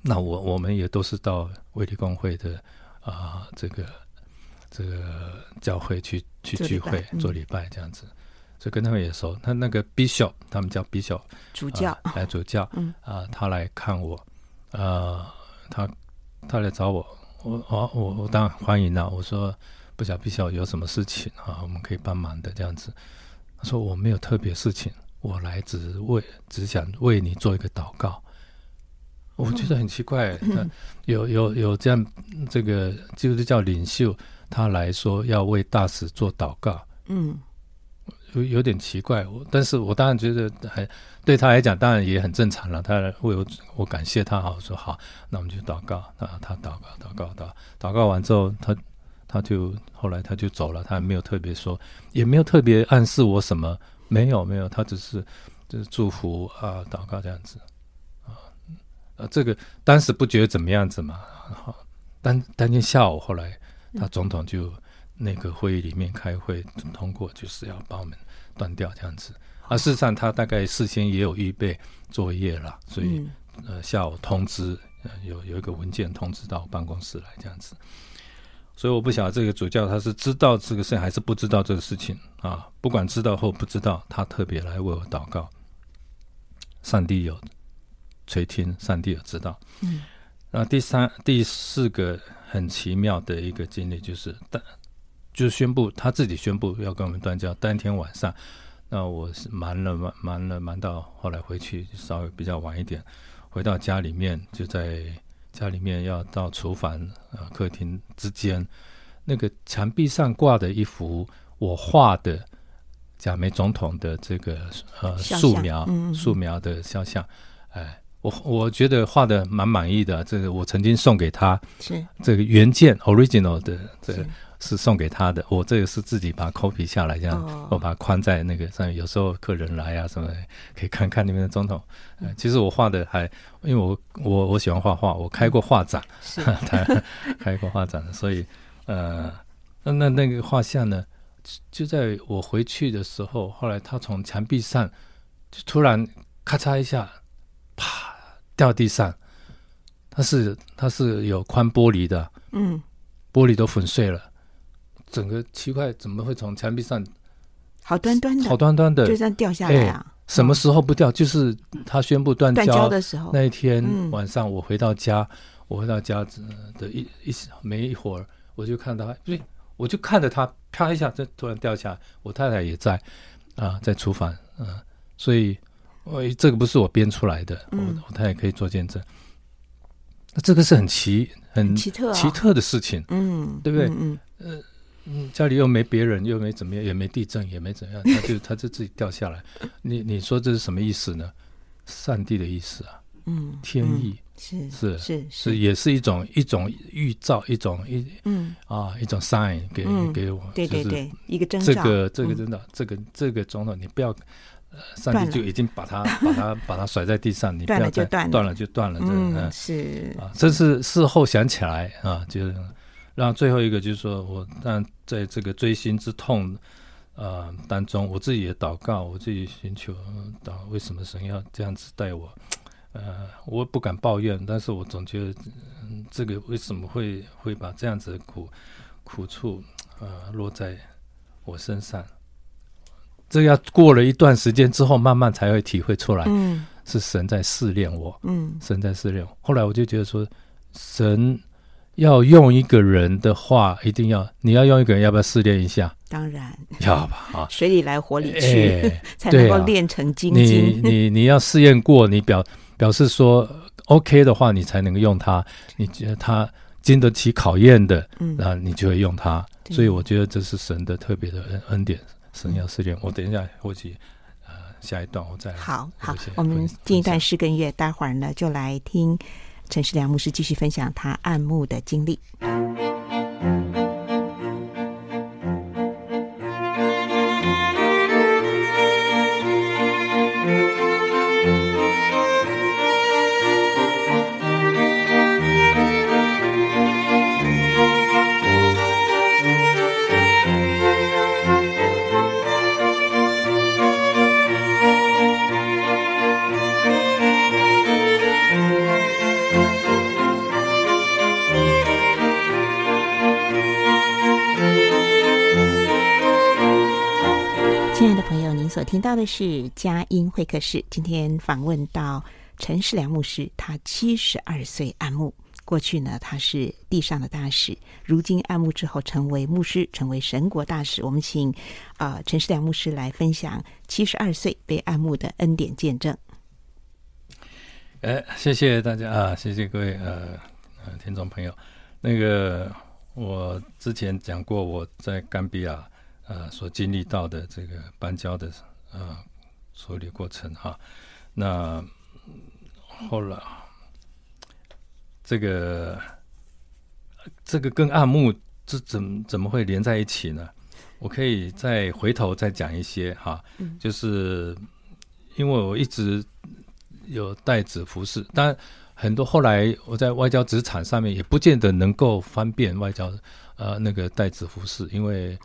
那我我们也都是到卫理公会的啊、呃，这个这个教会去去聚会做礼拜，嗯、这样子，所以跟他们也熟。他那个 bishop，他们叫 bishop 主教，来、呃、主教，嗯啊、呃，他来看我，呃，他他来找我，我我我我当然欢迎了。我说不晓得 bishop 有什么事情啊，我们可以帮忙的这样子。他说我没有特别事情，我来只为只想为你做一个祷告。我觉得很奇怪，嗯、有有有这样这个就是叫领袖，他来说要为大使做祷告，嗯，有有点奇怪。我但是我当然觉得还对他来讲，当然也很正常了。他为我我感谢他，好说好，那我们就祷告啊，他祷告祷告祷祷告完之后，他。他就后来他就走了，他也没有特别说，也没有特别暗示我什么，没有没有，他只是就是祝福啊祷告这样子啊，呃这个当时不觉得怎么样子嘛，好，当当天下午后来他总统就那个会议里面开会通过，就是要把我们断掉这样子，而事实上他大概事先也有预备作业了，所以呃下午通知呃有有一个文件通知到办公室来这样子。所以我不晓得这个主教他是知道这个事还是不知道这个事情啊？不管知道或不知道，他特别来为我祷告。上帝有垂听，上帝有知道。嗯。那第三、第四个很奇妙的一个经历就是，当就宣布他自己宣布要跟我们断交。当天晚上，那我是忙了忙忙了忙到后来回去稍微比较晚一点，回到家里面就在。家里面要到厨房、呃客厅之间，那个墙壁上挂的一幅我画的贾梅总统的这个呃素描、素描的肖像，哎，我我觉得画的蛮满意的。这个我曾经送给他，是这个原件 original 的，这个是送给他的。我这个是自己把它 copy 下来，这样、哦、我把它框在那个上面。有时候客人来啊什么的，可以看看里面的总统。嗯、其实我画的还，因为我我我喜欢画画，我开过画展，嗯、开过画展，所以呃，那那那个画像呢？就在我回去的时候，后来他从墙壁上就突然咔嚓一下，啪掉地上。它是它是有宽玻璃的，嗯，玻璃都粉碎了，整个七块，怎么会从墙壁上好端端的，好端端的就这样掉下来啊？欸、什么时候不掉？就是他宣布断交的时候，那一天晚上，我回到家，嗯、我回到家的一一没一会儿，我就看到，对，我就看着他。啪一下，这突然掉下来。我太太也在啊，在厨房，嗯、啊，所以我这个不是我编出来的，嗯、我我太太可以做见证。那这个是很奇很奇特、哦、奇特的事情，嗯，对不对？嗯嗯，嗯，家里又没别人，又没怎么样，也没地震，也没怎样，他就他就自己掉下来。你你说这是什么意思呢？上帝的意思啊，嗯，天意。嗯是是是是，也是一种一种预兆，一种一嗯啊一种 sign 给给我，对对对，一个征兆。这个这个真的，这个这个总统，你不要，上帝就已经把它把它把它甩在地上，你不要再断了就断了，嗯是啊，这是事后想起来啊，就让最后一个就是说我但在这个锥心之痛啊当中，我自己也祷告，我自己寻求祷，为什么神要这样子待我？呃，我不敢抱怨，但是我总觉得，嗯，这个为什么会会把这样子的苦苦处，呃，落在我身上？这要过了一段时间之后，慢慢才会体会出来，嗯，是神在试炼我，嗯，神在试炼我。后来我就觉得说，神要用一个人的话，一定要你要用一个人，要不要试炼一下？当然要吧，啊，水里来火里去，欸、才能够炼成金金。你你你要试验过，你表。表示说 OK 的话，你才能够用它。你觉得它经得起考验的，嗯，那你就会用它。所以我觉得这是神的特别的恩恩典。神要试炼我，等一下或许呃下一段我再来好好，我们进一段诗跟乐，待会儿呢就来听陈世良牧师继续分享他按牧的经历。到的是佳音会客室，今天访问到陈世良牧师，他七十二岁按牧。过去呢，他是地上的大使，如今按牧之后成为牧师，成为神国大使。我们请啊、陈世良牧师来分享七十二岁被按牧的恩典见证。哎，谢谢大家啊，谢谢各位呃呃听众朋友。那个我之前讲过我在甘比亚呃所经历到的这个邦交的。啊，处理过程哈，那后来这个这个跟暗幕这怎怎么会连在一起呢？我可以再回头再讲一些哈，就是因为我一直有带子服饰，但很多后来我在外交职场上面也不见得能够方便外交呃那个带子服饰，因为。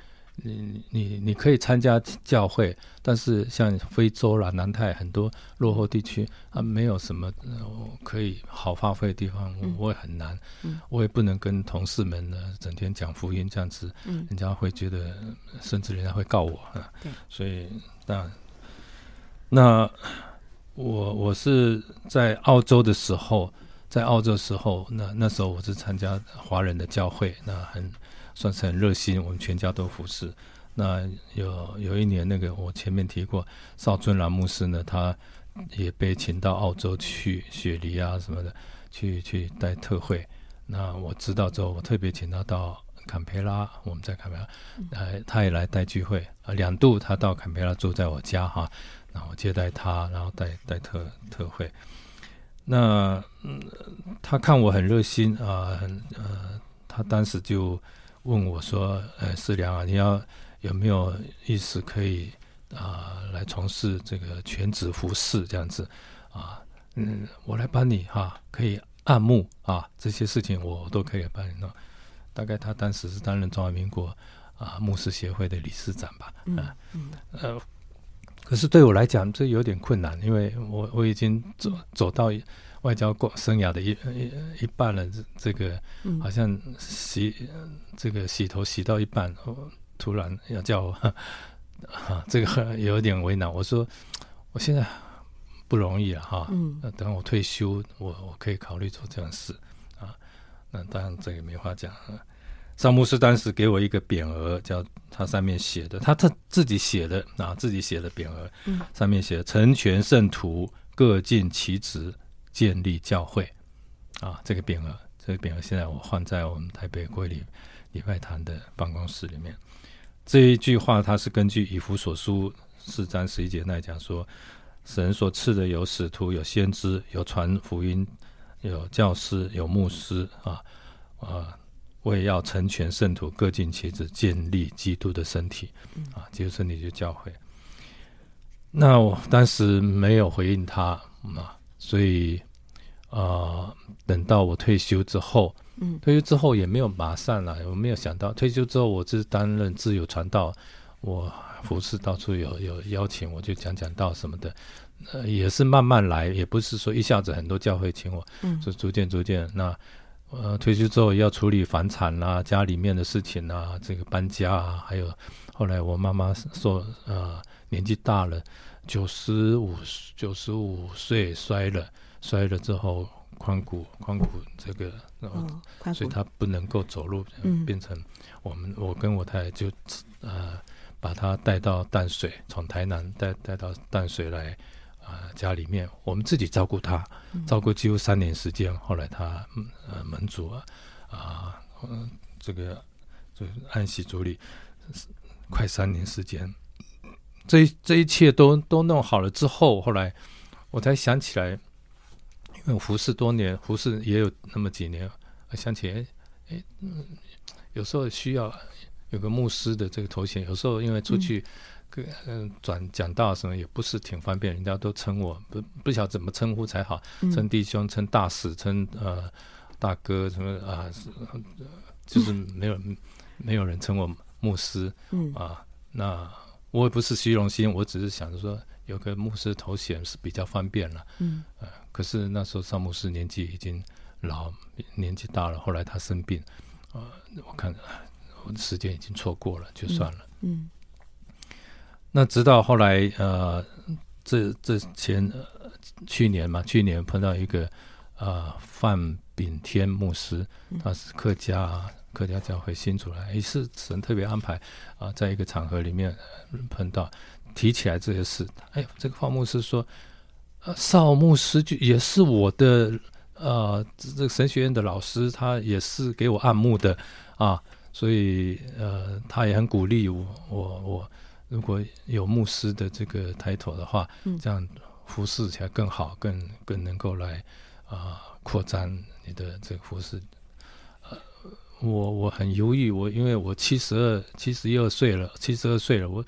你你你可以参加教会，但是像非洲啦、南太很多落后地区啊，没有什么可以好发挥的地方，我也很难，我也不能跟同事们呢整天讲福音这样子，人家会觉得，甚至人家会告我啊。所以那那我我是在澳洲的时候，在澳洲的时候，那那时候我是参加华人的教会，那很。算是很热心，我们全家都服侍。那有有一年，那个我前面提过，邵尊兰牧师呢，他也被请到澳洲去雪梨啊什么的，去去带特会。那我知道之后，我特别请他到坎培拉，我们在坎培拉，呃，他也来带聚会啊，两度他到坎培拉住在我家哈，然后接待他，然后带带特特会。那嗯，他看我很热心啊，很呃，他当时就问我说：“呃，思良啊，你要有没有意思可以啊来从事这个全职服饰这样子啊？嗯，我来帮你哈、啊，可以按摩啊，这些事情我都可以帮你弄。大概他当时是担任中华民国啊牧师协会的理事长吧，嗯嗯呃。”可是对我来讲，这有点困难，因为我我已经走走到外交过生涯的一一一半了，这这个好像洗这个洗头洗到一半，突然要叫我，啊，这个有点为难。我说我现在不容易了哈，那等我退休，我我可以考虑做这样事啊。那当然这个没话讲。邵牧师当时给我一个匾额，叫他上面写的，他他自己写的啊，自己写的匾额，嗯，上面写“成全圣徒，各尽其职，建立教会”，啊，这个匾额，这个匾额现在我放在我们台北国礼礼拜堂的办公室里面。这一句话，它是根据以弗所书四章十一节那讲说，神所赐的有使徒，有先知，有传福音，有教师，有牧师啊，啊。为要成全圣徒，各尽其职，建立基督的身体，啊，基督身体就教会。那我当时没有回应他啊，所以啊、呃，等到我退休之后，嗯，退休之后也没有马上来，我没有想到退休之后，我是担任自由传道，我服侍到处有有邀请，我就讲讲道什么的，呃，也是慢慢来，也不是说一下子很多教会请我，嗯，就逐渐逐渐那。呃，退休之后要处理房产啊，家里面的事情啊，这个搬家啊，还有后来我妈妈说，呃，年纪大了，九十五九十五岁摔了，摔了之后髋骨髋骨这个，然后、哦、所以她不能够走路，嗯、变成我们我跟我太太就呃把她带到淡水，从台南带带到淡水来。啊、呃，家里面我们自己照顾他，照顾几乎三年时间。后来他呃门主啊啊、呃，这个就安息主理快三年时间。这这一切都都弄好了之后，后来我才想起来，因为服侍多年，服侍也有那么几年，我想起来，哎，嗯，有时候需要有个牧师的这个头衔，有时候因为出去。嗯嗯，转讲道什么也不是挺方便，人家都称我不不晓得怎么称呼才好，称弟兄、称大使、称呃大哥什么啊，就是没有、嗯、没有人称我牧师，嗯。啊，那我也不是虚荣心，我只是想着说有个牧师头衔是比较方便了，嗯、呃、可是那时候邵牧师年纪已经老，年纪大了，后来他生病，呃，我看我的时间已经错过了，就算了，嗯。嗯那直到后来，呃，这这前、呃、去年嘛，去年碰到一个呃范炳天牧师，他是客家客家教会新主来，也是神特别安排啊、呃，在一个场合里面碰到，提起来这些事。哎呦，这个范牧师说，呃，邵牧师就也是我的呃这个神学院的老师，他也是给我按牧的啊，所以呃，他也很鼓励我我我。如果有牧师的这个抬头的话，嗯、这样服侍起来更好，更更能够来啊、呃、扩张你的这个服侍。呃，我我很犹豫，我因为我七十二七十一二岁了，七十二岁了，我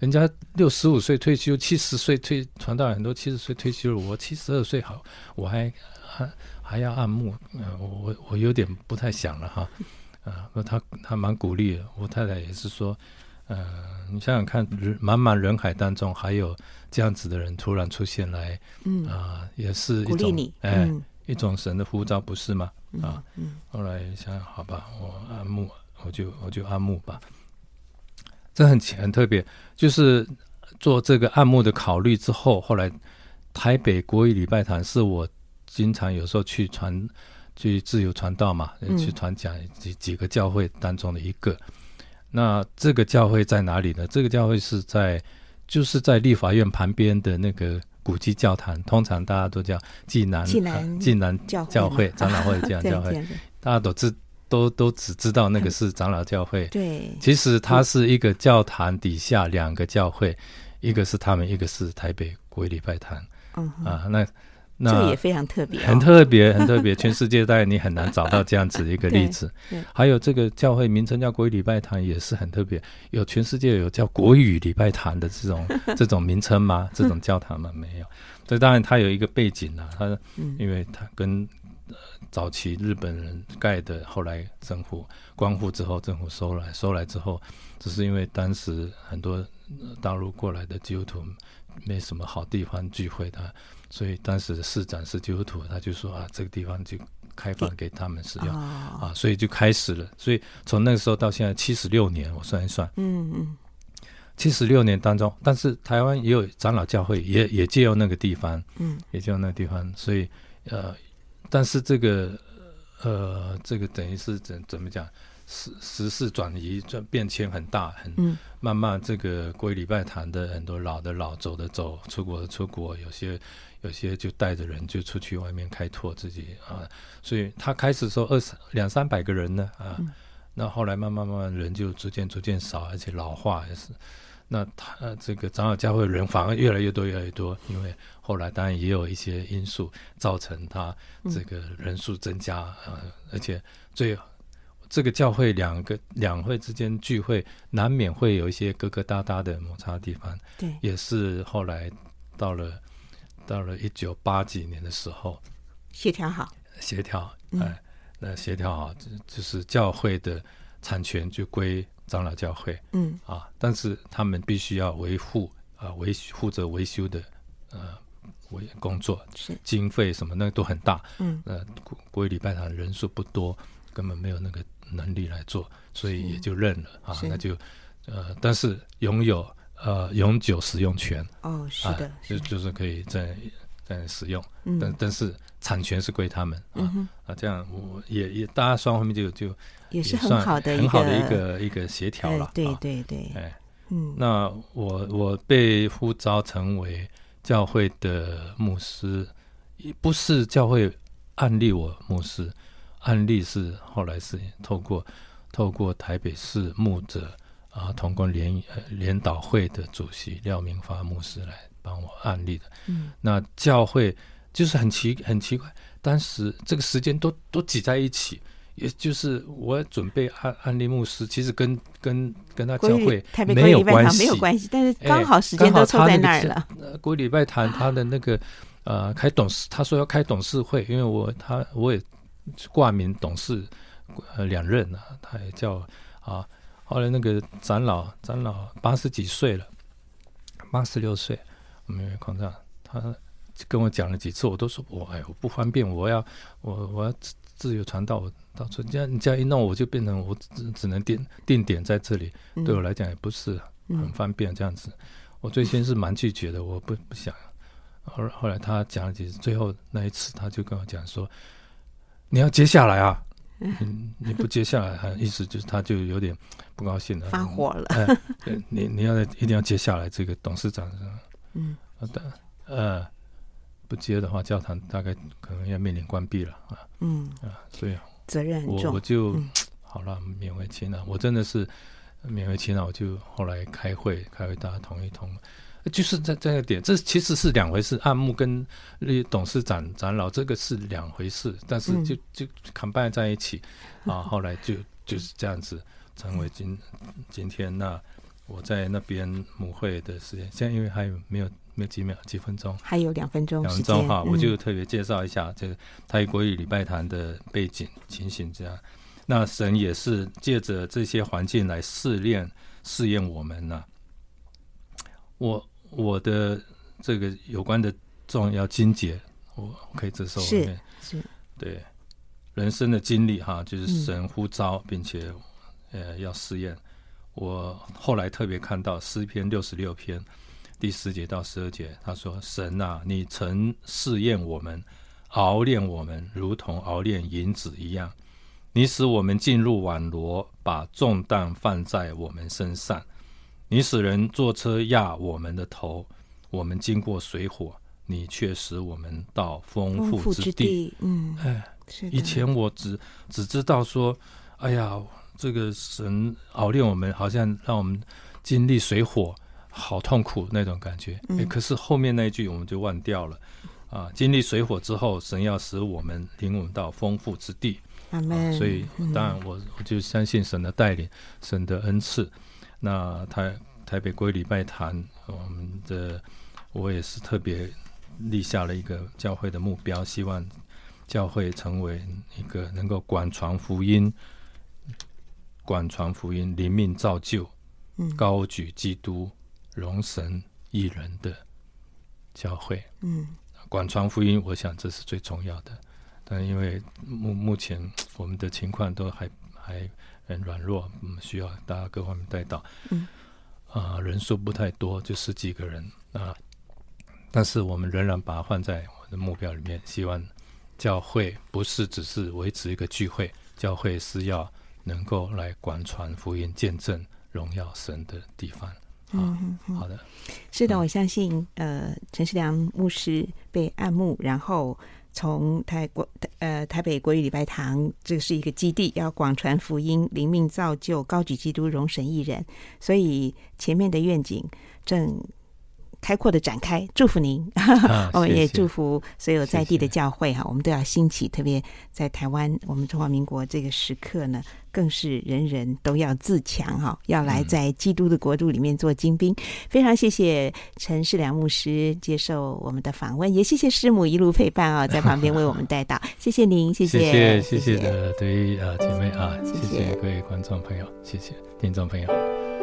人家六十五岁退休，七十岁退传道很多七十岁退休了，我七十二岁好，我还还还要按牧，呃，我我有点不太想了哈，啊，他他蛮鼓励的，我太太也是说。呃，你想想看，人茫茫人海当中，还有这样子的人突然出现来，嗯啊、呃，也是一种哎、嗯，一种神的呼召，不是吗？啊，嗯，嗯后来想想，好吧，我按牧，我就我就按牧吧。这很很特别，就是做这个按牧的考虑之后，后来台北国语礼拜堂是我经常有时候去传，去自由传道嘛，去传讲几几个教会当中的一个。那这个教会在哪里呢？这个教会是在，就是在立法院旁边的那个古迹教堂。通常大家都叫济南济南济南教会长老会这样教会，大家都知都都只知道那个是长老教会。对，其实它是一个教堂底下两个教会，一个是他们，一个是台北国礼拜堂。嗯啊，那那这也非常特别、哦，很特别，很特别。全世界大概你很难找到这样子一个 例子。还有这个教会名称叫国语礼拜堂，也是很特别。有全世界有叫国语礼拜堂的这种 这种名称吗？这种教堂吗？没有。这当然它有一个背景啊，它因为它跟呃早期日本人盖的，后来政府光复之后，政府收来收来之后，只是因为当时很多大陆过来的基督徒没什么好地方聚会的。所以当时的市长是基督徒，他就说啊，这个地方就开放给他们使用、哦、啊，所以就开始了。所以从那个时候到现在七十六年，我算一算，嗯嗯，七十六年当中，但是台湾也有长老教会也，也也借用那个地方，嗯，也借用那个地方。所以呃，但是这个呃，这个等于是怎怎么讲？时时事转移，转变迁很大，很慢慢。这个国语礼拜堂的很多老的老，走的走，出国的出国，有些有些就带着人就出去外面开拓自己啊。所以他开始说二三两三百个人呢啊，那、嗯、后来慢慢慢慢人就逐渐逐渐少，而且老化也是。那他这个长老教会人反而越来越多越来越多，因为后来当然也有一些因素造成他这个人数增加啊，而且最。这个教会两个两会之间聚会，难免会有一些疙疙瘩瘩的摩擦的地方。对，也是后来到了到了一九八几年的时候，协调好，协调，哎，那协调好，就就是教会的产权就归长老教会，嗯。啊，但是他们必须要维护啊维负责维修的呃维工作，是。经费什么那个都很大，嗯，呃国国礼拜堂人数不多，根本没有那个。能力来做，所以也就认了啊，那就呃，但是拥有呃永久使用权。哦，是的，就就是可以在在使用，但但是产权是归他们啊啊，这样我也也大家双方面就就也是很好的很好的一个一个协调了，对对对，哎，嗯，那我我被呼召成为教会的牧师，不是教会案例我牧师。案例是后来是透过透过台北市牧者啊同工联呃联导会的主席廖明发牧师来帮我案例的。嗯，那教会就是很奇很奇怪，当时这个时间都都挤在一起，也就是我准备案案例牧师，其实跟跟跟他教会没有关系，没有关系，但是刚好时间都凑在那儿了。国语礼拜堂他的那个呃开董事，他说要开董事会，因为我他我也。挂名董事，呃，两任啊，他也叫啊。后来那个长老，长老八十几岁了，八十六岁，我们有空他跟我讲了几次，我都说我哎，我不方便，我要我我要自自由传道，我到处这样你这样一弄，我就变成我只只能定定点在这里，嗯、对我来讲也不是很方便这样子。嗯、我最先是蛮拒绝的，我不不想。后后来他讲了几次，最后那一次他就跟我讲说。你要接下来啊！你你不接下来，意思就是他就有点不高兴了，发火了。哎、你你要一定要接下来这个董事长，嗯，的呃，不接的话，教堂大概可能要面临关闭了啊。嗯啊，所以责任我我就、嗯、好了，勉为其难。我真的是勉为其难，我就后来开会，开会大家同意通。就是在这个点，这其实是两回事。按牧跟那董事长、长老这个是两回事，但是就就 combine 在一起、嗯、啊。后来就就是这样子成为今今天。那我在那边母会的时间，现在因为还有没有没有几秒几分钟，还有两分钟，两分钟哈，我就特别介绍一下这个泰国语礼拜堂的背景情形。这样，那神也是借着这些环境来试炼试验我们呢、啊。我。我的这个有关的重要经节，我可以接受。是是，对人生的经历哈，就是神呼召，并且呃要试验。我后来特别看到诗篇六十六篇第十节到十二节，他说：“神啊，你曾试验我们，熬炼我们，如同熬炼银子一样。你使我们进入网罗，把重担放在我们身上。”你使人坐车压我们的头，我们经过水火，你却使我们到丰富之地。之地嗯，哎，以前我只只知道说，哎呀，这个神熬炼我们，好像让我们经历水火，好痛苦那种感觉。嗯、哎，可是后面那一句我们就忘掉了。啊，经历水火之后，神要使我们领我们到丰富之地。阿门。所以当然我我就相信神的带领，神的恩赐。那台台北归礼拜堂，我们的我也是特别立下了一个教会的目标，希望教会成为一个能够广传福音、广传福音、灵命造就、高举基督、荣神益人的教会。嗯，广传福音，我想这是最重要的。但因为目目前我们的情况都还还很软弱，嗯，需要大家各方面带到。嗯，啊、呃，人数不太多，就十几个人啊。但是我们仍然把它放在我的目标里面，希望教会不是只是维持一个聚会，教会是要能够来广传福音、见证荣耀神的地方。嗯，好的，是的，我相信，呃，陈世良牧师被按牧，然后。从台国呃台北国语礼拜堂，这是一个基地，要广传福音、灵命造就、高举基督、荣神一人，所以前面的愿景正开阔的展开，祝福您，啊、我们也祝福所有在地的教会哈，我们都要兴起，特别在台湾，我们中华民国这个时刻呢，更是人人都要自强哈，要来在基督的国度里面做精兵。嗯、非常谢谢陈世良牧师接受我们的访问，也谢谢师母一路陪伴啊，在旁边为我们带到，谢谢您，谢谢，谢谢，谢谢的对于啊姐妹啊，谢谢。各位观众朋友，谢谢听众朋友。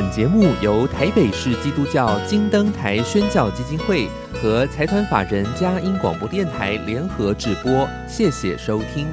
本节目由台北市基督教金灯台宣教基金会和财团法人嘉音广播电台联合制播，谢谢收听。